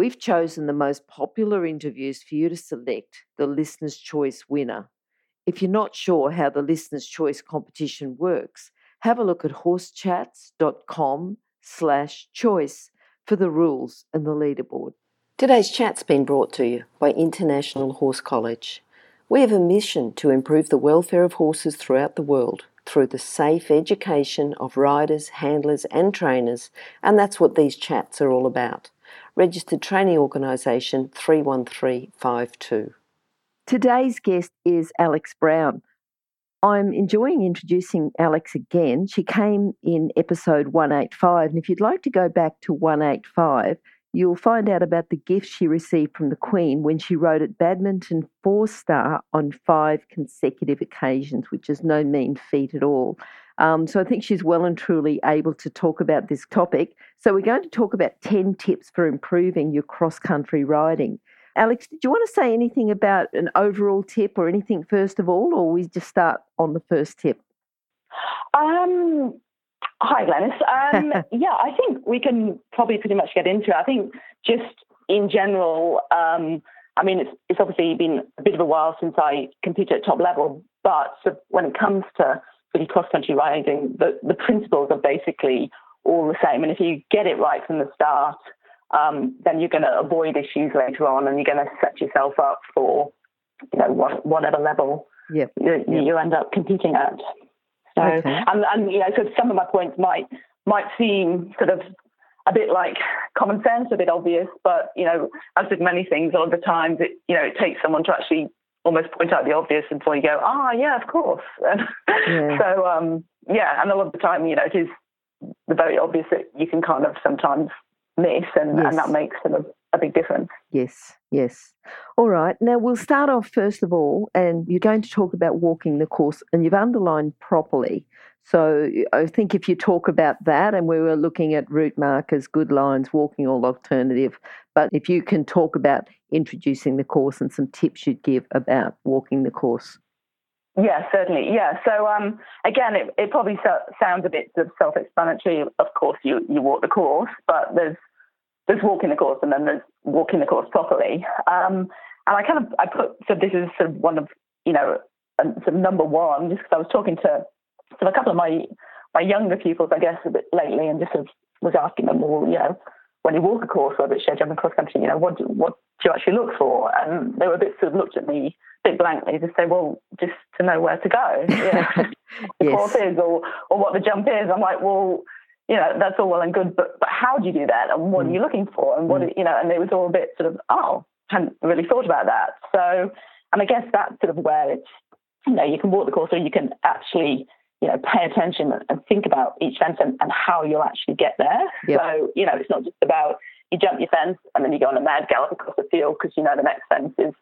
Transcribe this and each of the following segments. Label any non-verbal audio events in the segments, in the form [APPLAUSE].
We've chosen the most popular interviews for you to select the Listener's Choice winner. If you're not sure how the Listener's Choice competition works, have a look at horsechats.com slash choice for the rules and the leaderboard. Today's chat's been brought to you by International Horse College. We have a mission to improve the welfare of horses throughout the world through the safe education of riders, handlers, and trainers, and that's what these chats are all about. Registered Training Organisation 31352. Today's guest is Alex Brown. I'm enjoying introducing Alex again. She came in episode 185, and if you'd like to go back to 185, you'll find out about the gift she received from the Queen when she rode at Badminton four star on five consecutive occasions, which is no mean feat at all. Um, so I think she's well and truly able to talk about this topic. So we're going to talk about 10 tips for improving your cross country riding. Alex, did you want to say anything about an overall tip or anything first of all, or we just start on the first tip? Um, hi, Glenys. Um, [LAUGHS] yeah, I think we can probably pretty much get into it. I think just in general, um, I mean, it's, it's obviously been a bit of a while since I competed at top level, but when it comes to really cross country riding, the, the principles are basically all the same. And if you get it right from the start, um, then you're going to avoid issues later on and you're going to set yourself up for, you know, what, whatever level yep. you, yep. you end up competing at. So, okay. and, and, you know, so some of my points might, might seem sort of a bit like common sense, a bit obvious, but, you know, as with many things, a lot of the times it, you know, it takes someone to actually almost point out the obvious before you go, ah, yeah, of course. [LAUGHS] Yeah. so, um, yeah, and a lot of the time, you know, it is the very obvious that you can kind of sometimes miss, and, Yes. and that makes sort of a big difference. Yes, yes. All right. Now we'll start off first of all, and you're going to talk about walking the course, and you've underlined properly. So I think if you talk about that, and we were looking at route markers, good lines, walking all alternative, but if you can talk about introducing the course and some tips you'd give about walking the course. Yeah, certainly. Yeah. So um, again, it, it probably so, sounds a bit self-explanatory. Of course, you you walk the course, but there's there's walking the course, and then there's walking the course properly. Um, and I kind of I put so this is sort of one of you know um, sort of number one, just because I was talking to of a couple of my my younger pupils, I guess, a bit lately, and just sort of was asking them, well, you know, when you walk a course, whether it's show jumping cross country, you know, what do, what do you actually look for? And they were a bit sort of looked at me a bit blankly to say, well, just to know where to go, you know, [LAUGHS] the Yes. course is, or or what the jump is. I'm like, well, you know, that's all well and good, but but how do you do that, and what Mm. are you looking for, and what Mm. you know, and it was all a bit sort of, oh, hadn't really thought about that. So, and I guess that's sort of where it's, you know, you can walk the course, or you can actually you know, pay attention and think about each fence and, and how you'll actually get there. Yep. So, you know, it's not just about you jump your fence and then you go on a mad gallop across the field because you know the next fence is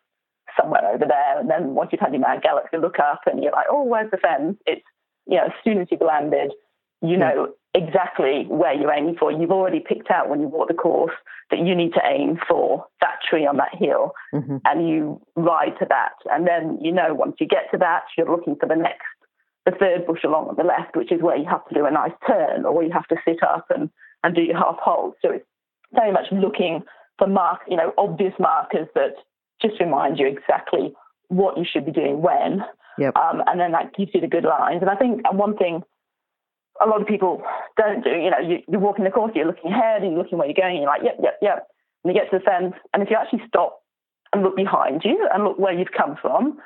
somewhere over there. And then once you've had your mad gallop, you look up and you're like, oh, where's the fence? It's, you know, as soon as you've landed, you know exactly where you're aiming for. You've already picked out when you walk the course that you need to aim for that tree on that hill Mhm. and you ride to that. And then, you know, once you get to that, you're looking for the next, the third bush along on the left, which is where you have to do a nice turn or you have to sit up and, and do your half hold. So it's very much looking for mark, you know, obvious markers that just remind you exactly what you should be doing when. Yep. Um, and then that gives you the good lines. And I think one thing a lot of people don't do, you know, you, you're walking the course, you're looking ahead and you're looking where you're going, and you're like, yep, yep, yep. And you get to the fence, and if you actually stop and look behind you and look where you've come from,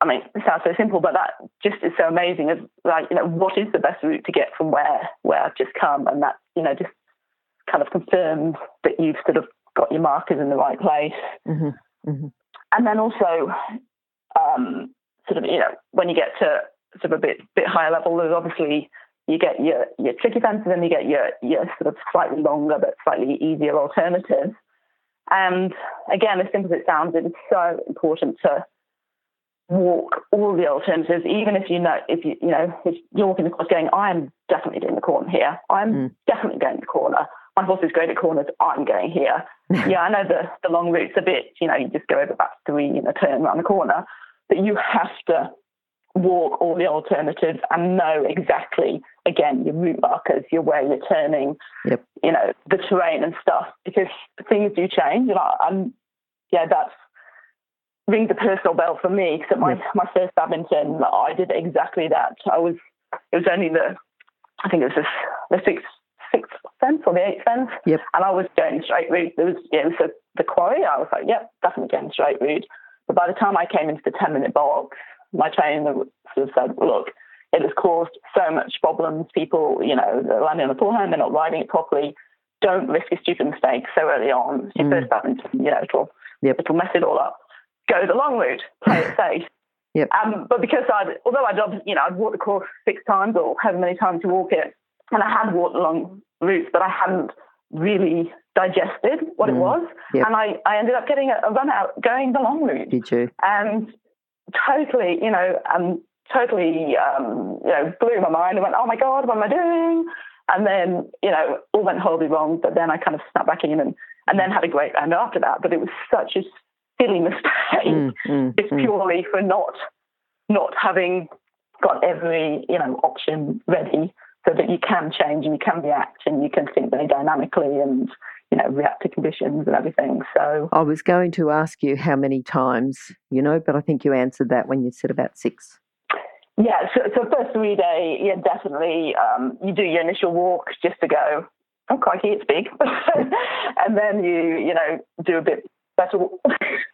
I mean, it sounds so simple, but that just is so amazing. Of like, you know, what is the best route to get from where where I've just come, and that you know just kind of confirms that you've sort of got your markers in the right place. Mhm. Mhm. And then also, um, sort of, you know, when you get to sort of a bit bit higher level, there's obviously you get your your tricky fence, and then you get your your sort of slightly longer but slightly easier alternatives. And again, as simple as it sounds, it is so important to walk all the alternatives, even if you know if you you know if you're walking the course going, I am definitely doing the corner here. I'm mm. definitely going the corner. My horse is great at corners. I'm going here. [LAUGHS] yeah, I know the the long route's a bit. You know, you just go over back three and a turn around the corner, but you have to walk all the alternatives and know exactly again your route markers, your where you're turning, yep. you know the terrain and stuff because things do change. You know, I'm yeah, that's rings a personal bell for me because at my, my first Badminton, I did exactly that. I was, it was only the, I think it was the, the sixth, sixth fence or the eighth fence. Yep. And I was going straight route. There was, yeah, it was the, the quarry. I was like, yep, definitely going straight route. But by the time I came into the 10 minute box, my trainer sort of said, look, it has caused so much problems. People, you know, they're landing on the forehand, they're not riding it properly. Don't risk a stupid mistake so early on. It's your mm. first Badminton, you know, it'll, yep. it'll mess it all up go the long route, play it [LAUGHS] safe. Yep. Um, but because I'd, although I'd, you know, I'd walked the course six times or however many times to walk it, and I had walked the long routes, but I hadn't really digested what mm. it was. Yep. And I, I ended up getting a, a, run out going the long route. Did you? And totally, you know, um, totally, um, you know, blew my mind and went, oh my God, what am I doing? And then, you know, all went horribly wrong. But then I kind of snapped back in and, and then had a great round after that. But it was such a silly mistake. Mm, mm, just mm. purely for not not having got every you know option ready so that you can change and you can react and you can think very dynamically and you know react to conditions and everything. So i was going to ask you how many times you know but i think you answered that when you said about six. Yeah so, so first three day yeah definitely um, you do your initial walk just to go oh crikey it's big. [LAUGHS] And then you you know do a bit better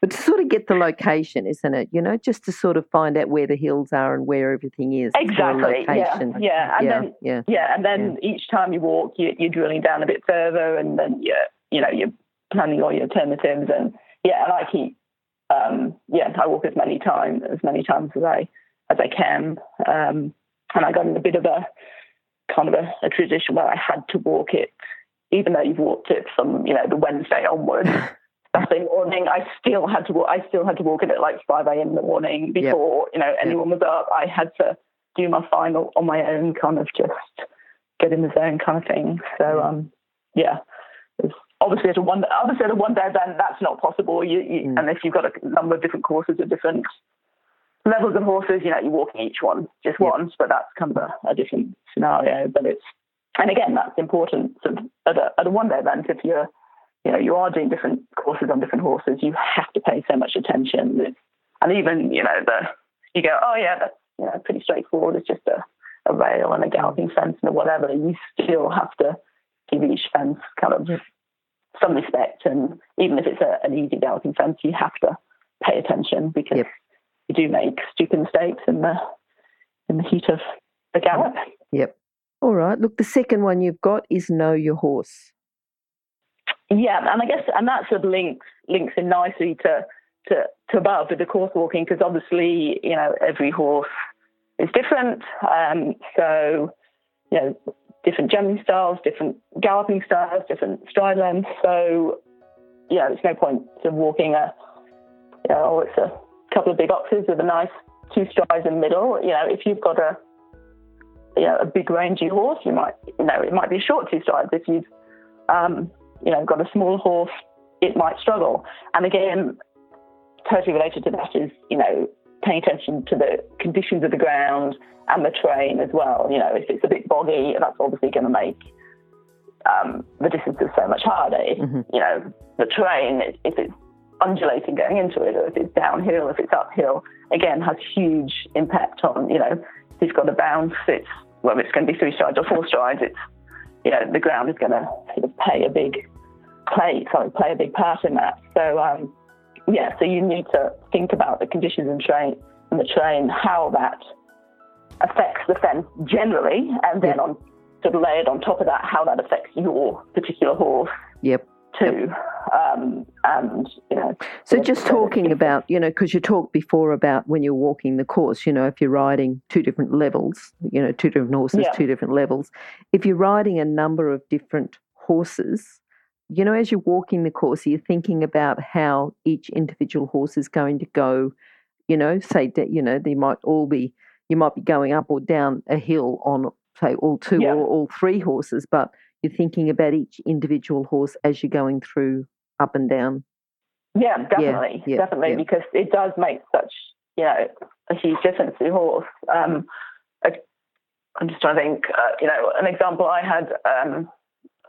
but to sort of get the location, isn't it? You know, just to sort of find out where the hills are and where everything is. Exactly. Yeah. Yeah. And yeah. then yeah. yeah. And then yeah. each time you walk, you, you're drilling down a bit further, and then you you know you're planning all your alternatives, and yeah, and I keep um, yeah, I walk as many times as many times as I as I can, um, and I got in a bit of a kind of a, a tradition where I had to walk it, even though you've walked it from you know the Wednesday onwards. [LAUGHS] Saturday morning, I still had to walk. I still had to walk it at like five a.m. in the morning before yep. you know anyone yep. was up. I had to do my final on my own, kind of just get in the zone, kind of thing. So um, yeah, obviously at a one obviously at a one day event that's not possible. You, you mm. unless you've got a number of different courses at different levels of horses. You know, you're walking each one just yep. once, but that's kind of a, a different scenario. But it's and again, that's important at a, at a one day event if you're you know, you are doing different courses on different horses. You have to pay so much attention. And even, you know, the you go, oh yeah, that's you know pretty straightforward. It's just a, a rail and a galloping fence and whatever. You still have to give each fence kind of some respect. And even if it's a, an easy galloping fence, you have to pay attention because yep. you do make stupid mistakes in the in the heat of the gallop. Yep. All right. Look, the second one you've got is know your horse. Yeah, and I guess and that sort of links links in nicely to to, to above with the course walking because obviously you know every horse is different. Um, so you know different jumping styles, different galloping styles, different stride lengths. So yeah, there's no point to walking a you know it's a couple of big boxes with a nice two strides in the middle. You know if you've got a you know a big rangy horse, you might you know it might be a short two strides if you've um, you know, got a small horse, it might struggle. And again, totally related to that is, you know, paying attention to the conditions of the ground and the terrain as well. You know, if it's a bit boggy, that's obviously going to make um, the distances so much harder. If, mm-hmm. You know, the terrain, if it's undulating going into it, or if it's downhill, if it's uphill, again, has huge impact on, you know, if you've got a bounce, it's, whether it's going to be three strides or four strides, it's, you know, the ground is going to sort of pay a big play sorry play a big part in that. So um, yeah, so you need to think about the conditions and train and the train how that affects the fence generally, and then on sort of layered on top of that how that affects your particular horse. Yep. Too, um, and you know. So just talking about, you know, because you talked before about when you're walking the course, you know, if you're riding two different levels, you know, two different horses, yeah. two different levels. If you're riding a number of different horses, you know, as you're walking the course, you're thinking about how each individual horse is going to go. You know, say that you know they might all be you might be going up or down a hill on say all two Yeah. or all three horses, but you're thinking about each individual horse as you're going through up and down. Yeah, definitely, yeah, definitely, yeah. because it does make such you know a huge difference to the horse. Um, I, I'm just trying to think. Uh, you know, an example I had um,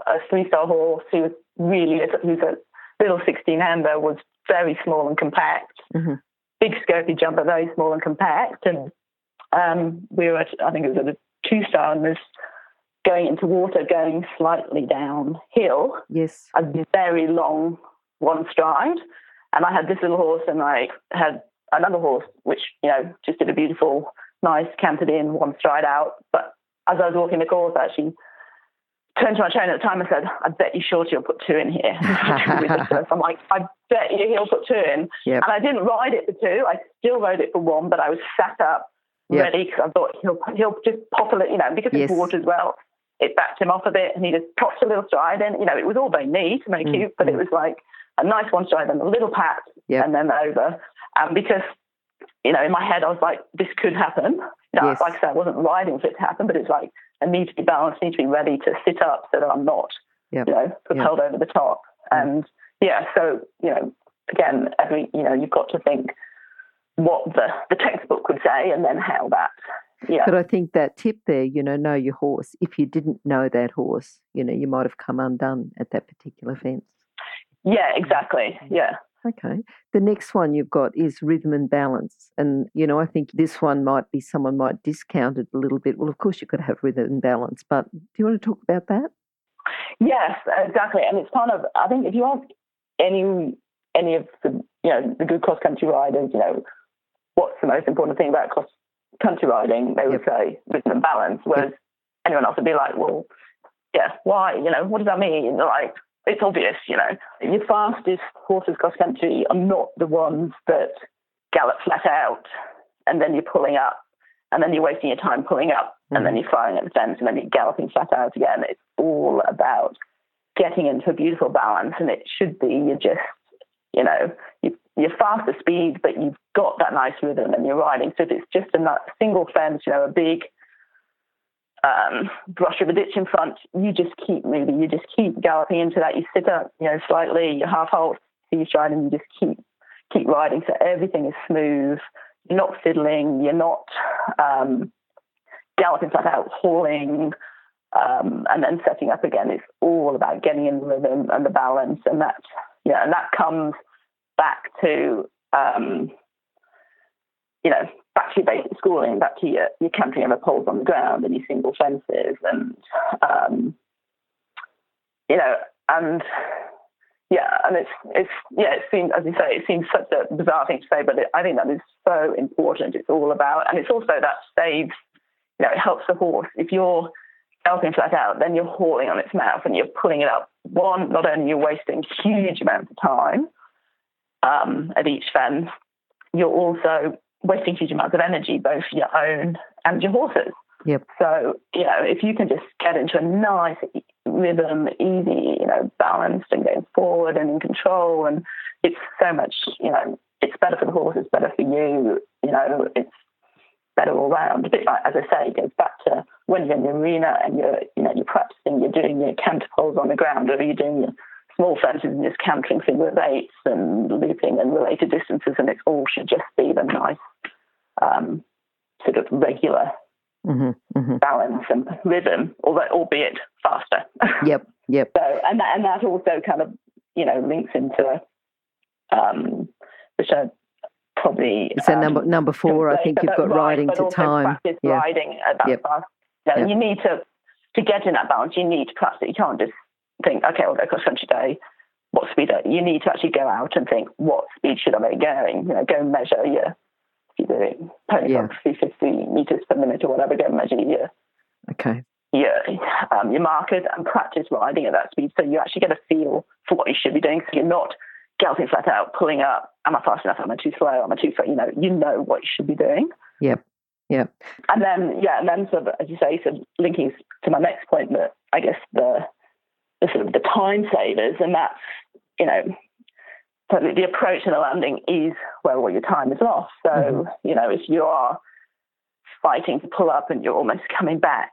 a three-star horse who was really little, who's a little 16-hander, was very small and compact, Mhm. big scopy jumper, very small and compact, and um, we were at I think it was at a two-star and was going into water, going slightly downhill Yes. a very long one stride. And I had this little horse and I had another horse, which, you know, just did a beautiful, nice cantered in, one stride out. But as I was walking the course, actually turned to my trainer at the time and said, I bet you Shorty will put two in here. [LAUGHS] [LAUGHS] I'm like, I bet you he'll put two in. Yep. And I didn't ride it for two. I still rode it for one, but I was sat up Yep. ready because I thought he'll he'll just pop a little, you know, because Yes. it's water as well. It backed him off a bit, and he just popped a little stride in. You know, it was all very neat and very Mm, cute, but it mm. was like a nice one stride and a little pat, Yep. and then over. Um, because you know, in my head, I was like, this could happen. You know, Yes. like I said, I wasn't riding for it to happen, but it's like I need to be balanced, need to be ready to sit up so that I'm not, Yep. you know, propelled over the top. Mm. And yeah, so you know, again, every you know, you've got to think what the the textbook would say, and then how that. Yeah, But I think that tip there, you know, know your horse. If you didn't know that horse, you know, you might have come undone at that particular fence. yeah, exactly. Yeah. Okay. The next one you've got is rhythm and balance. And, you know, I think this one might be someone might discount it a little bit. Well, of course, you could have rhythm and balance, but do you want to talk about that? Yes, exactly. And it's kind of I think if you ask any any of the you know the good cross country riders, you know, what's the most important thing about cross country riding, they would Yep. say rhythm and balance. Whereas anyone else would be like, well, yeah, why? You know, what does that mean? Like, it's obvious, you know. Your fastest horses cross country are not the ones that gallop flat out and then you're pulling up and then you're wasting your time pulling up and then mm. you're firing at the fence and then you're galloping flat out again. It's all about getting into a beautiful balance and it should be you're just, you know, you, you're faster speed, but you've got that nice rhythm and you're riding. So if it's just a single fence, you know, a big um, brush of a ditch in front, you just keep moving. You just keep galloping into that. You sit up, you know, slightly, you half halt, you stride, and you just keep keep riding. So everything is smooth. You're not fiddling. You're not um, galloping flat out, hauling, um, and then setting up again. It's all about getting in the rhythm and the balance, and that yeah, and that comes back to um, you know back to your basic schooling, back to your your cantering over poles on the ground and your single fences, and um, you know, and yeah, and it's it's yeah, it seems as you say, it seems such a bizarre thing to say, but it, I think that is so important. It's all about, and it's also that saves, you know, it helps the horse if you're galloping flat out, then you're hauling on its mouth and you're pulling it up. One, not only you're wasting huge amounts of time um, at each fence, you're also wasting huge amounts of energy, both your own and your horses. Yep. So, you know, if you can just get into a nice rhythm, easy, you know, balanced and going forward and in control, and it's so much, you know, it's better for the horse, it's better for you, you know, it's better all round. A bit like, as I say, it goes back to when you're in the arena and you're, you know, you're practicing, you're doing your canter poles on the ground, or you're doing your small just cantering figure of eights and looping and related distances, and it all should just be the nice, um, sort of regular hmm hmm balance and rhythm, although albeit faster. [LAUGHS] Yep. Yep. so, and that and that also kind of you know links into um, which I probably So um, number number four, I think you've got riding to time. Yeah. riding at that Yep. fast. You, know, Yep. you need to to get in that balance. You need to practice. You can't just think, okay, I'll go cross country day. What speed? are- You need to actually go out and think, what speed should I be going? You know, go and measure your. You're doing pony Yeah. 350 meters per minute or whatever, go and measure your Okay. your um, your markers and practice riding at that speed, so you actually get a feel for what you should be doing. So you're not galloping flat out, pulling up. Am I fast enough? Am I too slow? Am I too slow? You know, you know what you should be doing. Yep. Yep. And then, yeah, and then sort of, as you say, sort of linking to my next point that I guess the the sort of the time savers, and that's you know so the approach to the landing is where all your time is lost. So mm-hmm. you know if you are fighting to pull up and you're almost coming back,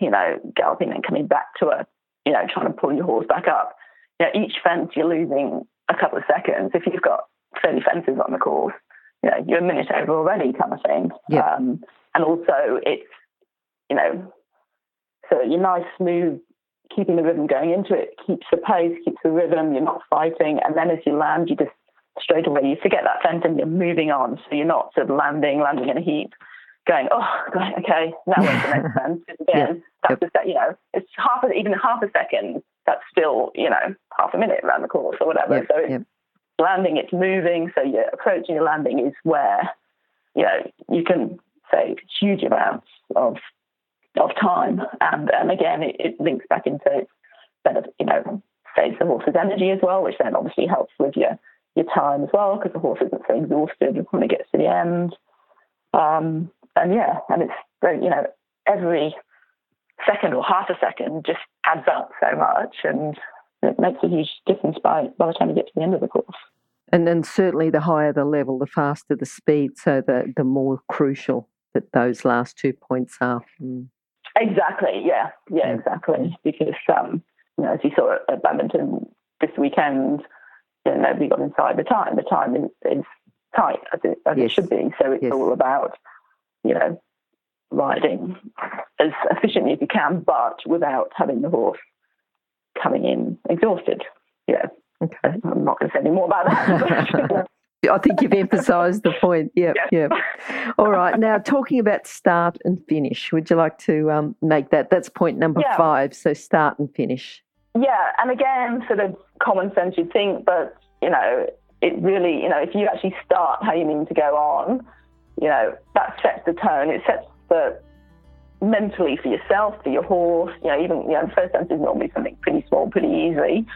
you know, galloping and coming back to a you know trying to pull your horse back up. You know, each fence you're losing a couple of seconds. If you've got 30 fences on the course, you know, you're a minute over already, kind of thing. Yeah. Um, and also, it's, you know, so you're nice, smooth, keeping the rhythm going into it, keeps the pace, keeps the rhythm, you're not fighting. And then as you land, you just straight away, you forget that fence and you're moving on. So you're not sort of landing, landing in a heap, going, oh, okay, now what's the next [LAUGHS] fence? Again, yeah. that's yep. you know, it's half, a, even half a second, that's still, you know, half a minute around the course or whatever. Yep. So it's, yep landing, it's moving. So you're approaching your landing is where, you know, you can save huge amounts of of time. And and again, it, it links back into better, you know, saves the horse's energy as well, which then obviously helps with your your time as well because the horse isn't so exhausted when it gets to the end. Um, and yeah, and it's you know every second or half a second just adds up so much and it makes a huge difference by, by the time you get to the end of the course. And then certainly the higher the level, the faster the speed, so the, the more crucial that those last two points are. Mm. Exactly, yeah, yeah, yeah, exactly. Because, um, you know, as you saw at Badminton this weekend, you know, nobody got inside the time. The time is, is tight as, it, as yes. it should be. So it's yes. all about, you know, riding as efficiently as you can, but without having the horse coming in exhausted. Yeah. Okay. I'm not going to say any more about that. [LAUGHS] [LAUGHS] I think you've emphasised the point. Yeah, yeah. All right. Now, talking about start and finish, would you like to um, make that? That's point number yeah. five. So, start and finish. Yeah, and again, sort of common sense you'd think, but you know, it really, you know, if you actually start how you mean to go on, you know, that sets the tone. It sets the mentally for yourself, for your horse. You know, even you know, the first sentence is normally something pretty small, pretty easy,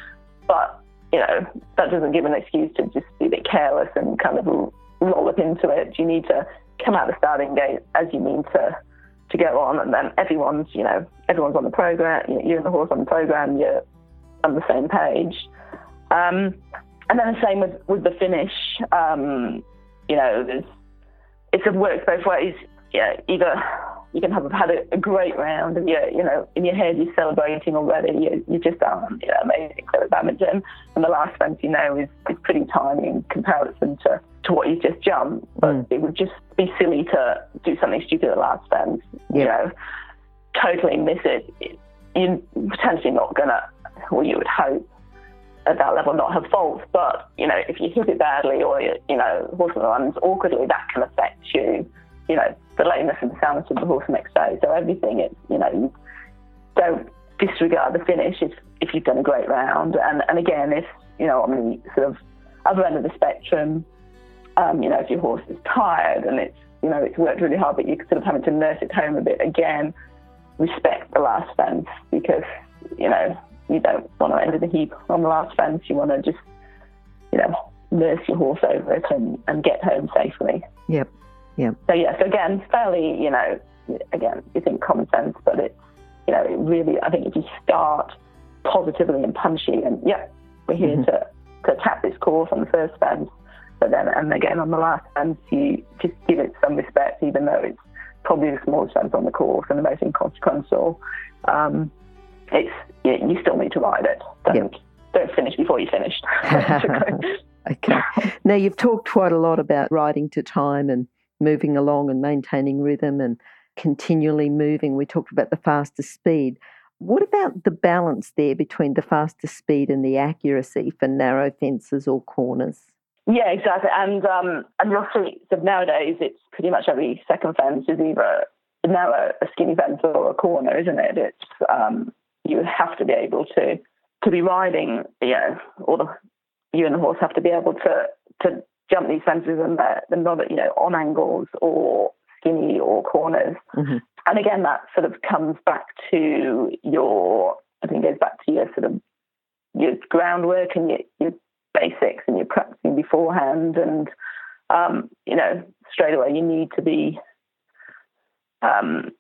but you know that doesn't give an excuse to just be a bit careless and kind of roll up into it. You need to come out the starting gate as you mean to to go on, and then everyone's you know everyone's on the program. You, know, you and the horse on the program. You're on the same page. Um, and then the same with, with the finish. Um, you know, there's, it sort of works both ways. Yeah, either you can have had a, a, great round and you're, you know, in your head you're celebrating already. You, you just are, you know, amazing at Badminton. And the last fence, you know, is, is pretty tiny in comparison to, to what you just jumped. But mm. it would just be silly to do something stupid at the last fence, you know, totally miss it. You're potentially not going to, or you would hope, at that level not have faults. But, you know, if you hit it badly or, you know, horse runs awkwardly, that can affect you, you know, the lameness and the soundness of the horse the next day. So everything, it's, you know, don't disregard the finish if, if you've done a great round. And, and again, if, you know, on the sort of other end of the spectrum, um, you know, if your horse is tired and it's, you know, it's worked really hard, but you're sort of having to nurse it home a bit, again, respect the last fence because, you know, you don't want to end in a heap on the last fence. You want to just, you know, nurse your horse over it and, and get home safely. Yep. Yeah. So yeah, so again, fairly, you know, again, you think common sense, but it's, you know, it really, I think if you start positively and punchy, and yeah, we're here mm-hmm. to, to attack this course on the first fence, but then, and again, on the last fence, you just give it some respect, even though it's probably the smallest fence on the course and the most inconsequential. Um, it's, you, you, still need to ride it. Don't, yep. don't finish before you finished. [LAUGHS] [LAUGHS] okay. Now, you've talked quite a lot about riding to time and moving along and maintaining rhythm and continually moving. We talked about the fastest speed. What about the balance there between the fastest speed and the accuracy for narrow fences or corners? Yeah, exactly. And um, and you'll so nowadays it's pretty much every second fence is either narrow, a skinny fence or a corner, isn't it? It's um, you have to be able to to be riding, you know, or the you and the horse have to be able to to jump these fences and they're, they're not, you know, on angles or skinny or corners. Mm-hmm. And again, that sort of comes back to your, I think goes back to your sort of your groundwork and your, your basics and your practicing beforehand. And, um, you know, straight away you need to be, um,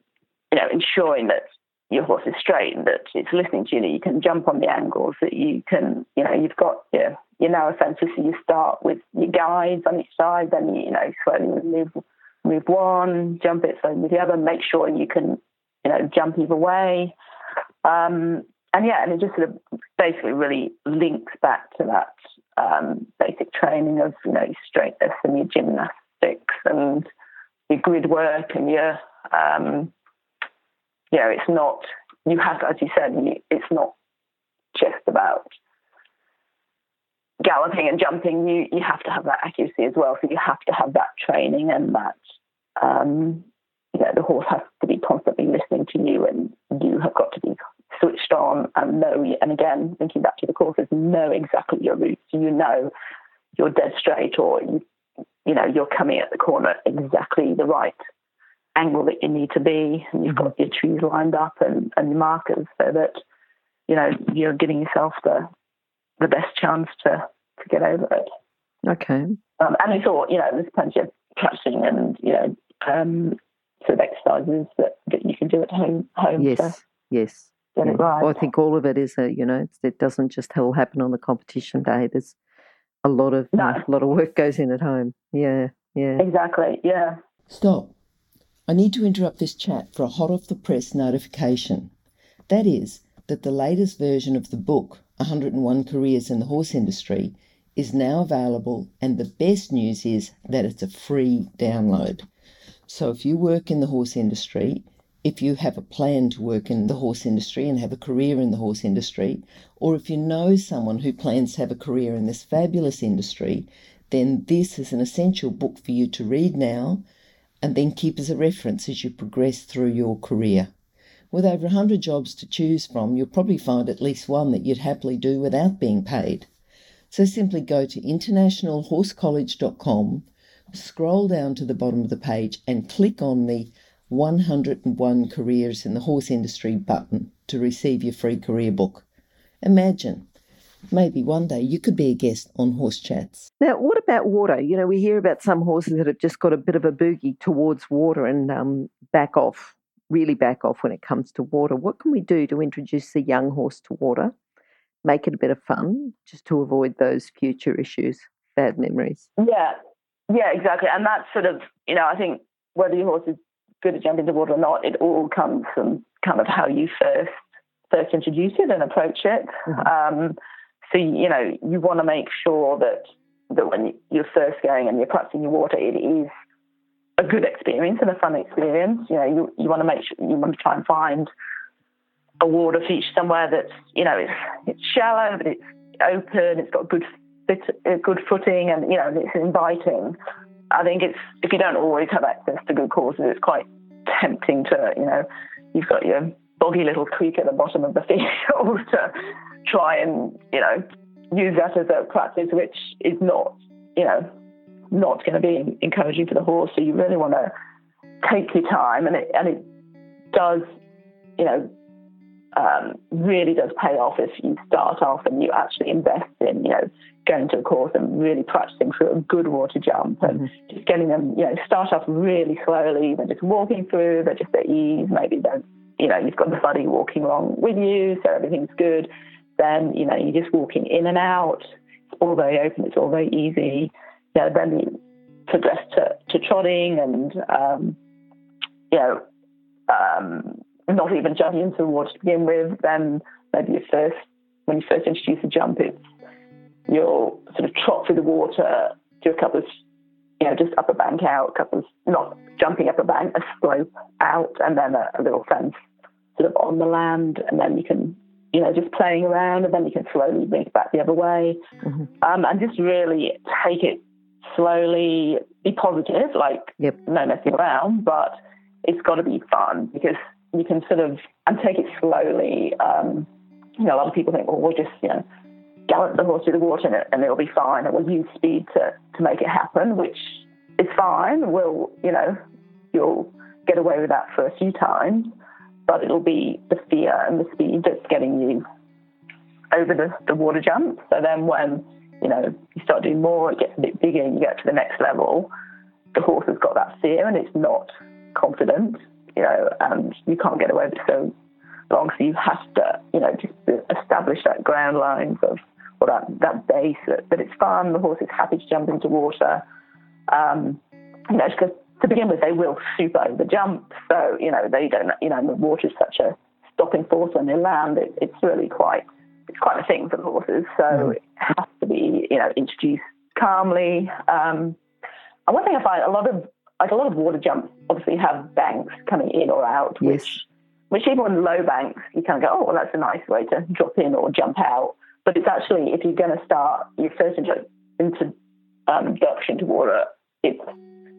you know, ensuring that your horse is straight that it's listening to you, that you can jump on the angles, that you can, you know, you've got your, your narrow fences, so you start with your guides on each side, then you, you know, slowly move, move one, jump it slowly with the other, make sure you can, you know, jump either way. Um, and yeah, and it just sort of basically really links back to that um, basic training of, you know, your straightness and your gymnastics and your grid work and your, um, know, it's not, you have, as you said, it's not just about galloping and jumping. You, you have to have that accuracy as well. So you have to have that training and that, um, you know, the horse has to be constantly listening to you and you have got to be switched on and know, and again, thinking back to the courses, know exactly your route. So you know you're dead straight or you, you know, you're coming at the corner exactly the right angle that you need to be, and you've mm-hmm. got your trees lined up and, and your markers so that you know you're giving yourself the the best chance to to get over it. Okay. Um, and we thought, you know, there's plenty of practicing and you know um, sort of exercises that, that you can do at home. Home. Yes. yes. Get yeah. it right. Well, I think all of it is a you know it doesn't just all happen on the competition day. There's a lot of no. uh, a lot of work goes in at home. Yeah. Yeah. Exactly. Yeah. Stop. I need to interrupt this chat for a hot off the press notification. That is, that the latest version of the book, 101 Careers in the Horse Industry, is now available, and the best news is that it's a free download. So if you work in the horse industry, if you have a plan to work in the horse industry and have a career in the horse industry, or if you know someone who plans to have a career in this fabulous industry, then this is an essential book for you to read now and then keep as a reference as you progress through your career. With over 100 jobs to choose from, you'll probably find at least one that you'd happily do without being paid. So simply go to internationalhorsecollege.com, scroll down to the bottom of the page, and click on the 101 Careers in the Horse Industry button to receive your free career book. Imagine maybe one day you could be a guest on Horse Chats. Now, what about water? You know, we hear about some horses that have just got a bit of a boogie towards water and um, back off, really back off when it comes to water. What can we do to introduce the young horse to water, make it a bit of fun, just to avoid those future issues, bad memories? Yeah, yeah, exactly. And that's sort of, you know, I think whether your horse is good at jumping into water or not, it all comes from kind of how you first first introduce it and approach it. Mm-hmm. Um, so, you know, you want to make sure that, that when you're first going and you're practicing your water, it is a good experience and a fun experience. You know, you, you want to make sure, you want to try and find a water feature somewhere that's, you know, it's, it's shallow, but it's open, it's got good fit, uh, good footing and, you know, it's inviting. I think it's, if you don't always have access to good courses, it's quite tempting to, you know, you've got your boggy little creek at the bottom of the [LAUGHS] field to try and, you know, use that as a practice, which is not, you know, not going to be encouraging for the horse. So you really want to take your time, and it and it does, you know, um, really does pay off if you start off and you actually invest in, you know, going to a course and really practicing through a good water jump and mm-hmm. just getting them, you know, start off really slowly. They're just walking through, they're just at ease. Maybe they're, you know, you've got the buddy walking along with you, so everything's good then you know you're just walking in and out. It's all very open. It's all very easy. Know, then you progress to, to trotting and um, you know um, not even jumping into the water to begin with. Then maybe your first when you first introduce a jump, it's you'll sort of trot through the water, do a couple of you know just up a bank out, a couple of not jumping up a bank, a slope out, and then a, a little fence sort of on the land, and then you can you know, just playing around, and then you can slowly bring it back the other way, mm-hmm. um, and just really take it slowly. Be positive, like yep. no messing around, but it's got to be fun because you can sort of and take it slowly. Um, you know, a lot of people think, well, we'll just you know gallop the horse through the water and, it, and it'll be fine, and we'll use speed to to make it happen, which is fine. We'll you know you'll get away with that for a few times but it'll be the fear and the speed that's getting you over the, the water jump. So then when, you know, you start doing more, it gets a bit bigger and you get to the next level, the horse has got that fear and it's not confident, you know, and you can't get away with it so long. So you have to, you know, just establish that ground lines of or that, that base that, that it's fun. The horse is happy to jump into water. Um, you know, because to begin with, they will super over the jump. So, you know, they don't, you know, the water is such a stopping force when they land. It, it's really quite, it's quite a thing for the horses. So mm. it has to be, you know, introduced calmly. Um, and one thing I find a lot of, like a lot of water jumps obviously have banks coming in or out, yes. which, which even on low banks, you kind of go, oh, well, that's a nice way to drop in or jump out. But it's actually, if you're going to start your first introduction um, to water, it's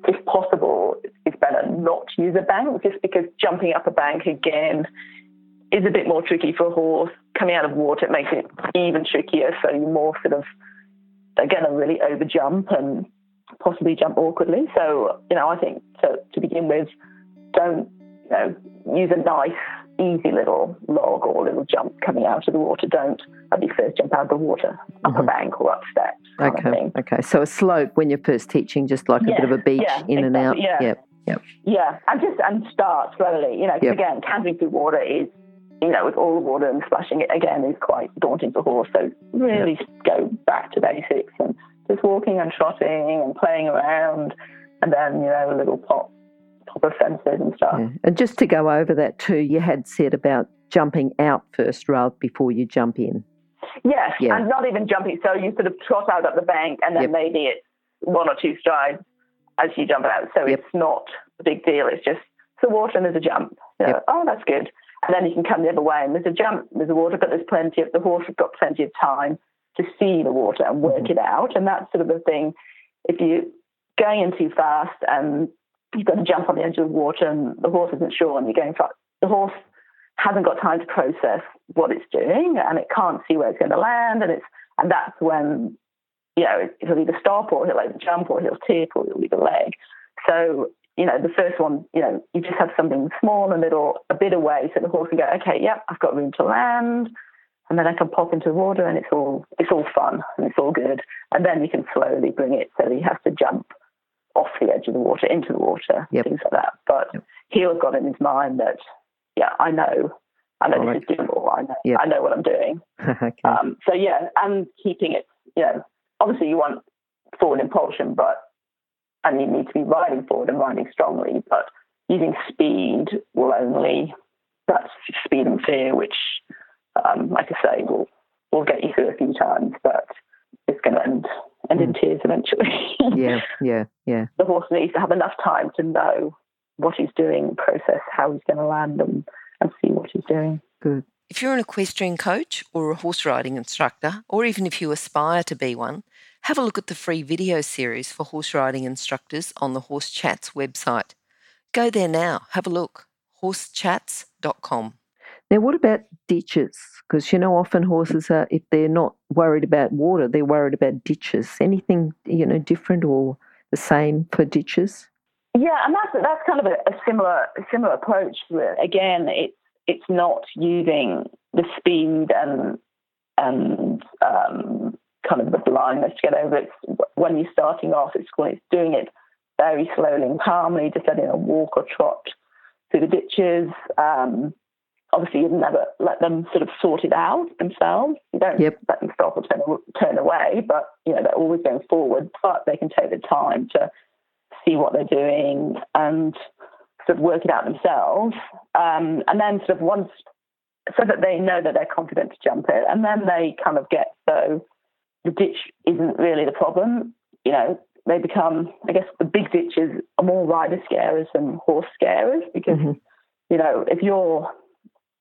if possible, it's better not to use a bank just because jumping up a bank again is a bit more tricky for a horse. Coming out of water, it makes it even trickier. So you're more sort of, again, a really over jump and possibly jump awkwardly. So, you know, I think to, to begin with, don't, you know, use a nice easy little log or little jump coming out of the water. Don't at the first jump out of the water, up mm-hmm. a bank or up steps. Okay. Okay. So a slope when you're first teaching, just like a bit of a beach yeah, in exactly, and out. Yeah. Yep. Yep. Yeah. And just and start slowly. You know, yep. again, cantering through water is you know, with all the water and splashing it again is quite daunting for horse. So really go back to basics and just walking and trotting and playing around and then, you know, a little pop proper fences and stuff. Yeah. And just to go over that too, you had said about jumping out first rather before you jump in. Yes, yeah. and not even jumping. So you sort of trot out up the bank and then yep. maybe it's one or two strides as you jump out. So yep. it's not a big deal. It's just the water and there's a jump. You know, yep. Oh, that's good. And then you can come the other way and there's a jump, there's a water, but there's plenty of the horse has got plenty of time to see the water and work mm-hmm. it out. And that's sort of the thing. If you're going in too fast and you've got to jump on the edge of the water and the horse isn't sure and you're going fast. The horse hasn't got time to process what it's doing and it can't see where it's going to land and it's and that's when you know it'll either stop or he'll either jump or he'll tip or he'll leave a leg. So you know the first one, you know, you just have something small and little a bit away so the horse can go, okay, yep, I've got room to land. And then I can pop into the water and it's all it's all fun and it's all good. And then you can slowly bring it so he has to jump off the edge of the water into the water, yep. things like that. But yep. he'll got in his mind that, yeah, I know, I know All this right. is doable. I know, yep. I know what I'm doing. [LAUGHS] okay. um, so yeah, and keeping it, you know, obviously you want forward impulsion, but and you need to be riding forward and riding strongly, but using speed will only that's speed and fear, which, um, like I say, will will get you through a few times, but it's going to end and in mm. tears eventually. [LAUGHS] yeah, yeah, yeah. The horse needs to have enough time to know what he's doing, process how he's going to land, and, and see what he's doing. Good. If you're an equestrian coach or a horse riding instructor, or even if you aspire to be one, have a look at the free video series for horse riding instructors on the Horse Chats website. Go there now, have a look. horsechats.com. Now, what about ditches? Because you know, often horses are, if they're not worried about water, they're worried about ditches. Anything you know different or the same for ditches? Yeah, and that's that's kind of a, a similar similar approach. Again, it's it's not using the speed and and um, kind of the blindness to get over it. When you're starting off at school, it's doing it very slowly and calmly, just letting a walk or trot through the ditches. Um, obviously you never let them sort of sort it out themselves. You don't yep. let them stop or turn, turn away, but you know they're always going forward. But they can take the time to see what they're doing and sort of work it out themselves. Um, and then sort of once, so that they know that they're confident to jump it, and then they kind of get so the ditch isn't really the problem. You know, they become, I guess, the big ditches are more rider scarers than horse scarers because. Mm-hmm. You know, if you're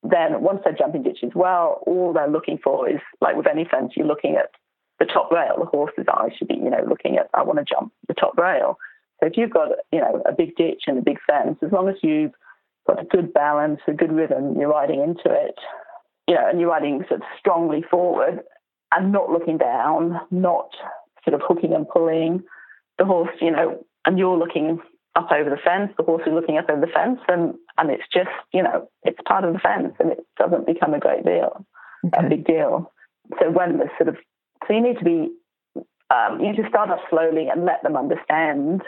then once they're jumping ditches well, all they're looking for is like with any fence, you're looking at the top rail. The horse's eyes should be, you know, looking at I want to jump the top rail. So if you've got, you know, a big ditch and a big fence, as long as you've got a good balance, a good rhythm, you're riding into it, you know, and you're riding sort of strongly forward and not looking down, not sort of hooking and pulling the horse, you know, and you're looking up over the fence, the horse is looking up over the fence, and, and it's just, you know, it's part of the fence and it doesn't become a great deal, okay. a big deal. So when the sort of, so you need to be, um, you need to start off slowly and let them understand,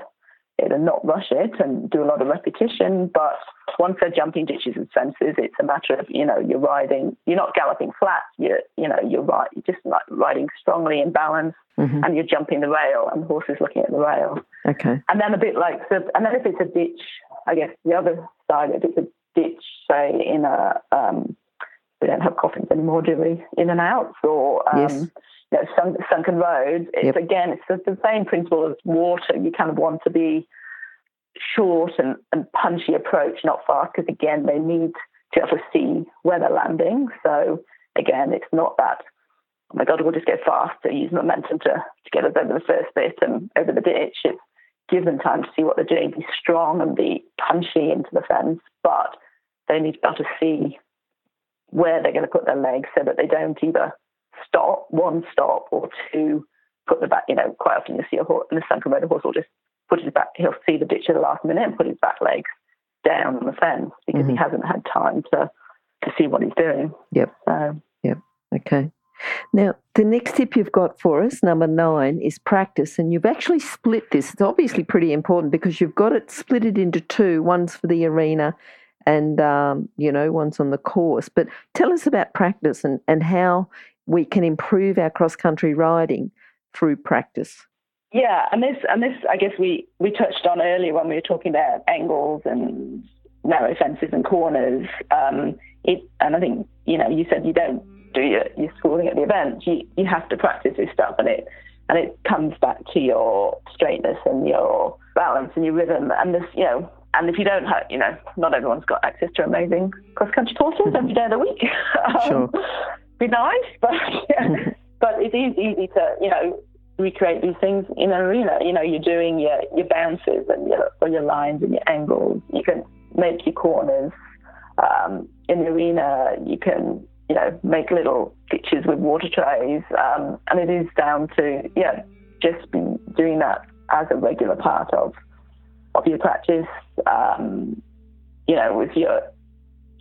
it and not rush it and do a lot of repetition. But once they're jumping ditches and fences, it's a matter of you know you're riding, you're not galloping flat. You're you know you're right, you're just like riding strongly in balance, mm-hmm. and you're jumping the rail, and the horse is looking at the rail. Okay. And then a bit like so, and then if it's a ditch, I guess the other side, if it's a ditch, say in a um, we don't have coffins anymore, do we? In and outs or um, yes. You know, sunk, sunken roads. It's yep. again, it's the same principle as water. You kind of want to be short and, and punchy approach, not fast, because again, they need to be able to see where they're landing. So again, it's not that, oh my God, we'll just go fast to use momentum to, to get us over the first bit and over the ditch. It's give them time to see what they're doing, be strong and be punchy into the fence, but they need to be able to see where they're going to put their legs so that they don't either stop, one stop, or two, put the back, you know, quite often you see a horse the sunken road, a horse will just put his back, he'll see the ditch at the last minute and put his back legs down on the fence because mm-hmm. he hasn't had time to, to see what he's doing. Yep. So, yep. Okay. Now, the next tip you've got for us, number nine, is practice. And you've actually split this. It's obviously pretty important because you've got it split it into two. One's for the arena and, um, you know, one's on the course. But tell us about practice and, and how we can improve our cross country riding through practice. Yeah, and this and this I guess we we touched on earlier when we were talking about angles and narrow fences and corners. Um, it and I think you know you said you don't do your, your schooling at the event. You you have to practice this stuff, and it and it comes back to your straightness and your balance and your rhythm. And this you know and if you don't have, you know, not everyone's got access to amazing cross country courses every day of the week. [LAUGHS] um, sure. Be nice, [LAUGHS] but yeah. but it is easy to, you know, recreate these things in an arena. You know, you're doing your, your bounces and your, or your lines and your angles. You can make your corners um, in the arena. You can, you know, make little ditches with water trays. Um, and it is down to, yeah, just be doing that as a regular part of of your practice. Um, you know, with your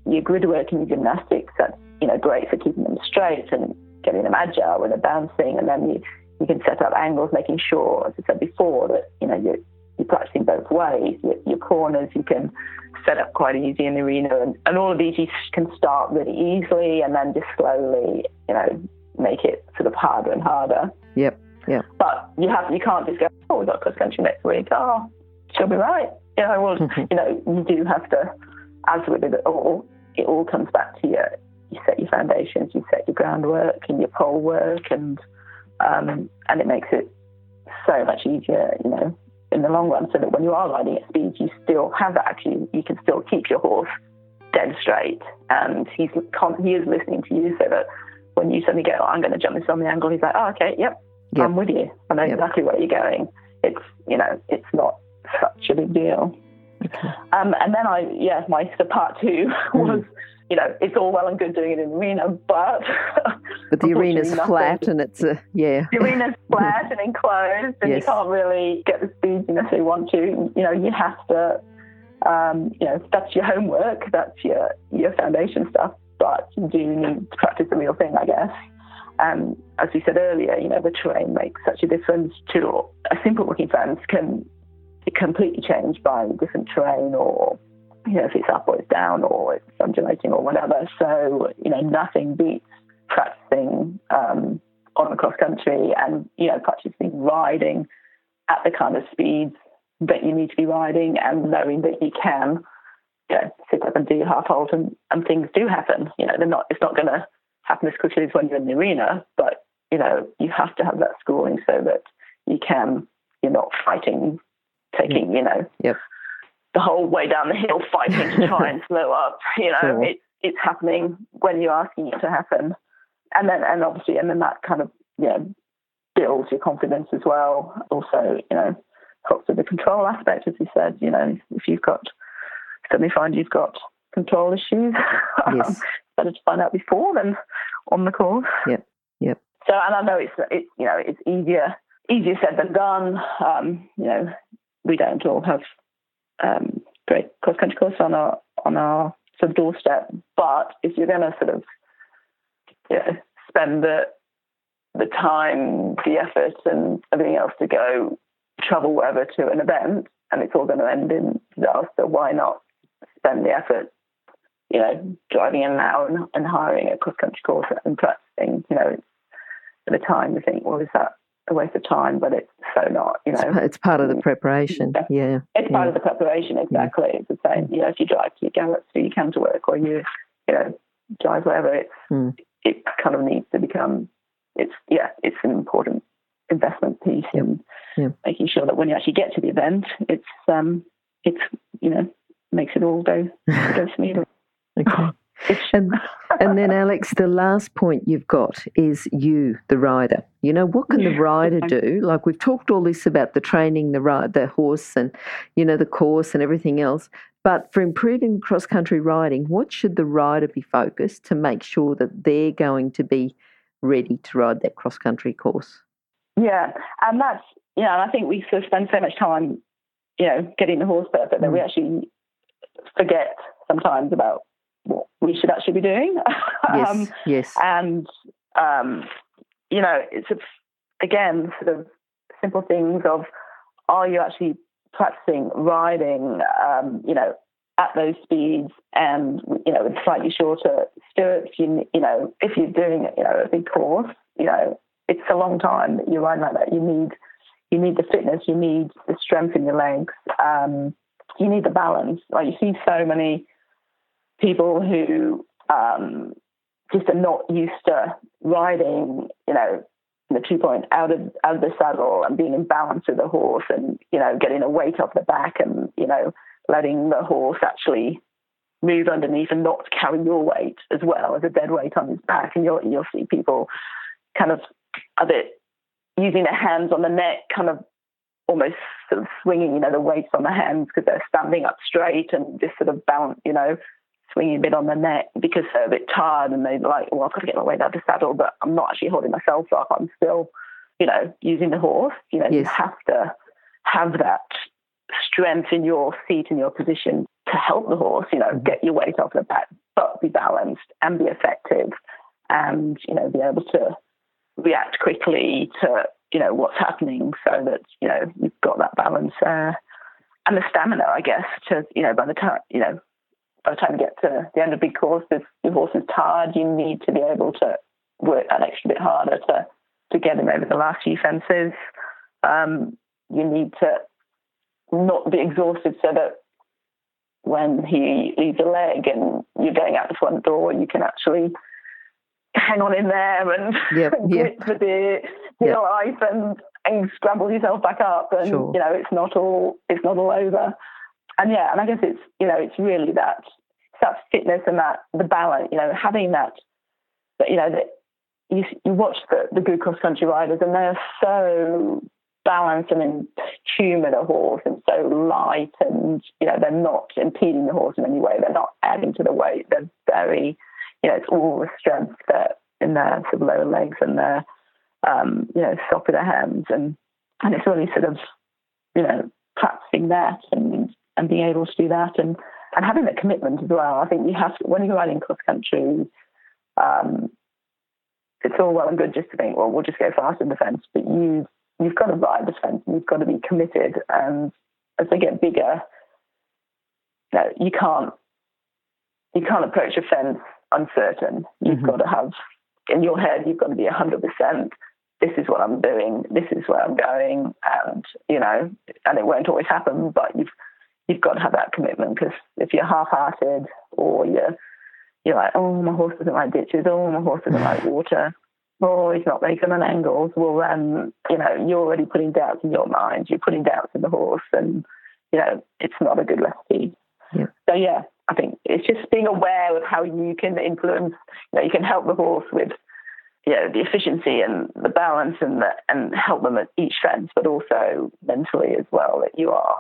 your grid work and your gymnastics, that's you know great for keeping them straight and getting them agile when they're bouncing. And then you you can set up angles, making sure, as I said before, that you know you're, you're practicing both ways. Your, your corners you can set up quite easy in the arena, and, and all of these you can start really easily, and then just slowly, you know, make it sort of harder and harder. Yep. Yeah. But you have you can't just go, oh, we've got cross country next week. Oh, she'll be right. You know, well, you know, you do have to, as with it all, it all comes back to your, you set your foundations, you set your groundwork and your pole work, and um, and it makes it so much easier, you know, in the long run, so that when you are riding at speed, you still have that actually, you can still keep your horse dead straight, and he's he is listening to you, so that when you suddenly go, oh, I'm going to jump this on the angle, he's like, oh, okay, yep, yep. I'm with you, I know yep. exactly where you're going. It's you know, it's not such a big deal. Okay. Um, and then I, yeah, my part two [LAUGHS] mm. was, you know, it's all well and good doing it in the arena, but but the arena's flat and it's a yeah. The arena's flat and enclosed, and yes. you can't really get the speed you necessarily want to. You know, you have to, um, you know, that's your homework, that's your your foundation stuff, but you do need to practice the real thing, I guess. And as we said earlier, you know, the terrain makes such a difference to a simple looking fence can be completely changed by different terrain or you know if it's up or it's down or it's undulating or whatever. So you know nothing beats practicing um, on the cross country and you know practicing riding at the kind of speeds that you need to be riding and knowing that you can you know, sit up and do your half halt and, and things do happen. You know they're not it's not going to happen as quickly as when you're in the arena, but you know you have to have that schooling so that you can you're not fighting taking, you know, yep. The whole way down the hill fighting to try and [LAUGHS] slow up. You know, sure. it, it's happening when you're asking it to happen. And then, and obviously, and then that kind of, you know, builds your confidence as well. Also, you know, helps with the control aspect, as you said, you know, if you've got, suddenly find you've got control issues, [LAUGHS] yes. better to find out before than on the course. Yep, yep. So, and I know it's, it's you know, it's easier, easier said than done. Um, you know, we don't all have um, great cross country course on our on our sort of doorstep. But if you're going to sort of you know, spend the the time, the effort, and everything else to go travel wherever to an event and it's all going to end in disaster. Why not spend the effort, you know, driving in an and, and hiring a cross country course and practicing? You know, at the time you think, well, is that a waste of time? But it's so not. You know, it's part of the preparation. Yeah, it's yeah. part of the preparation. Exactly. Yeah. It's the same. You know, if you drive to your Gallops, do you come to work, or you, you know, drive wherever, it's mm. it kind of needs to become. It's yeah, it's an important investment piece yep. in yep. making sure that when you actually get to the event, it's um, it's you know makes it all go go [LAUGHS] smoothly. okay. And and then [LAUGHS] Alex, the last point you've got is you, the rider. You know what can yeah. the rider do? [LAUGHS] Like we've talked all this about the training, the ride, the horse, and you know the course and everything else. But for improving cross country riding, what should the rider be focused to make sure that they're going to be ready to ride that cross country course? Yeah, and that's you know, I think we sort of spend so much time, you know, getting the horse perfect that we mm. actually forget sometimes about we should actually be doing. [LAUGHS] Yes. um, yes. And um, you know, it's a, again sort of simple things of are you actually practicing riding, um, you know, at those speeds and you know with slightly shorter stirrups. You you know, if you're doing you know a big course, you know, it's a long time that you're riding like that. You need you need the fitness, you need the strength in your legs, um, you need the balance. Like you see so many people who um, just are not used to riding, you know, the two point out of out of the saddle and being in balance with the horse and you know getting a weight off the back and you know letting the horse actually move underneath and not carry your weight as well as a dead weight on his back. And you'll you'll see people kind of a bit using their hands on the neck, kind of almost sort of swinging, you know, the weights on the hands because they're standing up straight and just sort of balance, you know, swinging a bit on the neck because they're a bit tired and they're like, well, I've got to get my weight out of the saddle, but I'm not actually holding myself up. I'm still, you know, using the horse. You know, yes. you have to have that strength in your seat and your position to help the horse, you know, mm-hmm. get your weight off the back, but be balanced and be effective and, you know, be able to react quickly to you know what's happening, so that you know you've got that balance there, and the stamina, I guess, to you know by the time you know by the time you get to the end of big course, if your horse is tired, you need to be able to work that extra bit harder to to get him over the last few fences. Um, you need to not be exhausted so that when he leaves a leg and you're going out the front door, you can actually hang on in there and yep, [LAUGHS] yep. for dear, dear yep. life and, and scramble yourself back up and sure. you know it's not all it's not all over and yeah and I guess it's you know it's really that that fitness and that the balance you know having that that you know that you, you watch the, the good cross country riders and they're so balanced and in tune with a horse and so light and you know they're not impeding the horse in any way they're not adding to the weight they're very you know, it's all the strength that in their sort of lower legs and their, um, you know, stop of their hands. And, and it's really sort of, you know, practicing that and, and being able to do that and, and having that commitment as well. I think you have to, when you're riding cross country, um, it's all well and good just to think, well, we'll just go fast in the fence, but you you've got to ride the fence and you've got to be committed. And as they get bigger, you, know, you can't you can't approach a fence uncertain. You've mm-hmm. got to have in your head, you've got to be 100%. This is what I'm doing. This is where I'm going, and you know, and it won't always happen. But you've you've got to have that commitment because if you're half-hearted or you're you're like, oh, my horse doesn't like ditches. Oh, my horse doesn't like water. Oh, he's not making an angles. Well, then you know you're already putting doubts in your mind. You're putting doubts in the horse, and you know it's not a good recipe. Yeah. So yeah, I think it's just being aware of how you can influence. You know, you can help the horse with you know the efficiency and the balance and the, and help them at each fence, but also mentally as well that you are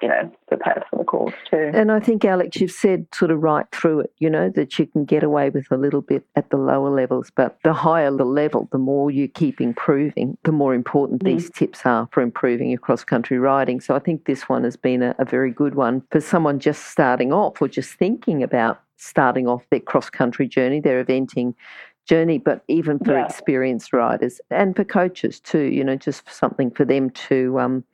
you know, prepared for the course too. And I think, Alex, you've said sort of right through it, you know, that you can get away with a little bit at the lower levels, but the higher the level, the more you keep improving, the more important mm. these tips are for improving your cross country riding. So I think this one has been a, a very good one for someone just starting off or just thinking about starting off their cross country journey, their eventing journey, but even for Yeah. experienced riders and for coaches too. You know, just something for them to um,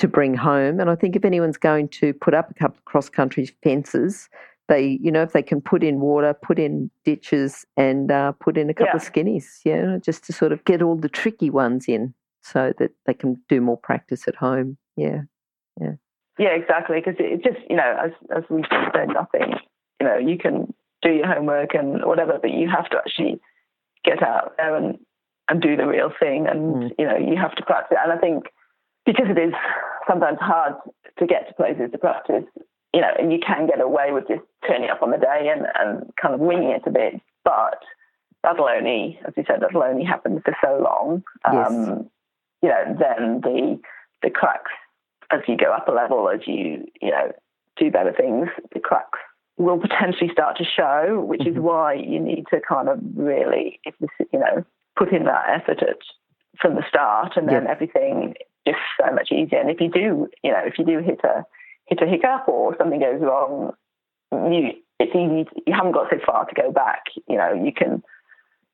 to bring home. And I think if anyone's going to put up a couple of cross country fences, they you know if they can put in water, put in ditches, and uh, put in a couple of skinnies, you know, just to sort of get all the tricky ones in, so that they can do more practice at home. Yeah. Yeah. Yeah, exactly. Because it just, you know, as as we said, nothing. You know, you can do your homework and whatever, but you have to actually get out there and and do the real thing, and Mm. you know, you have to practice. And I think because it is sometimes hard to get to places to practice, you know, and you can get away with just turning up on the day and and kind of winging it a bit, but that'll only, as you said, that'll only happen for so long. Yes. Um, you know, then the the cracks as you go up a level, as you you know do better things, the cracks will potentially start to show, which is Mhm. why you need to kind of really, if this, you know, put in that effort at, from the start, and then Yep. everything is so much easier. And if you do, you know, if you do hit a hit a hiccup or something goes wrong, you it's easy. To, you haven't got so far to go back. You know, you can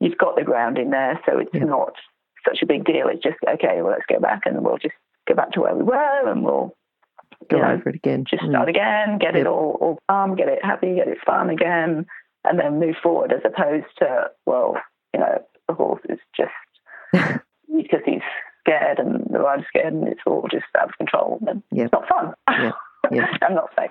you've got the ground in there, so it's Yep. not such a big deal. It's just okay. Well, let's go back and we'll just go back to where we were, and we'll Go know, over it again. just Mm. start again, get Yep. it all, all calm, get it happy, get it fun again, and then move forward as opposed to, well, you know, the horse is just because he's the scared and it's all just out of control. And Yep. it's not fun. Yep. [LAUGHS] Yep. I'm not safe.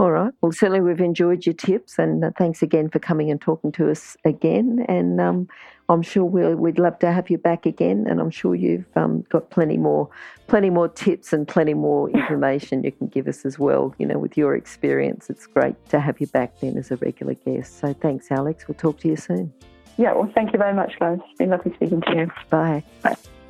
All right. Well, certainly we've enjoyed your tips, and uh, thanks again for coming and talking to us again. And um, I'm sure we'll, we'd love to have you back again. And I'm sure you've um, got plenty more, plenty more tips and plenty more [LAUGHS] information you can give us as well. You know, with your experience, it's great to have you back then as a regular guest. So thanks, Alex. We'll talk to you soon. Yeah, well, thank you very much, guys. It's been lovely speaking to you. Bye. Bye.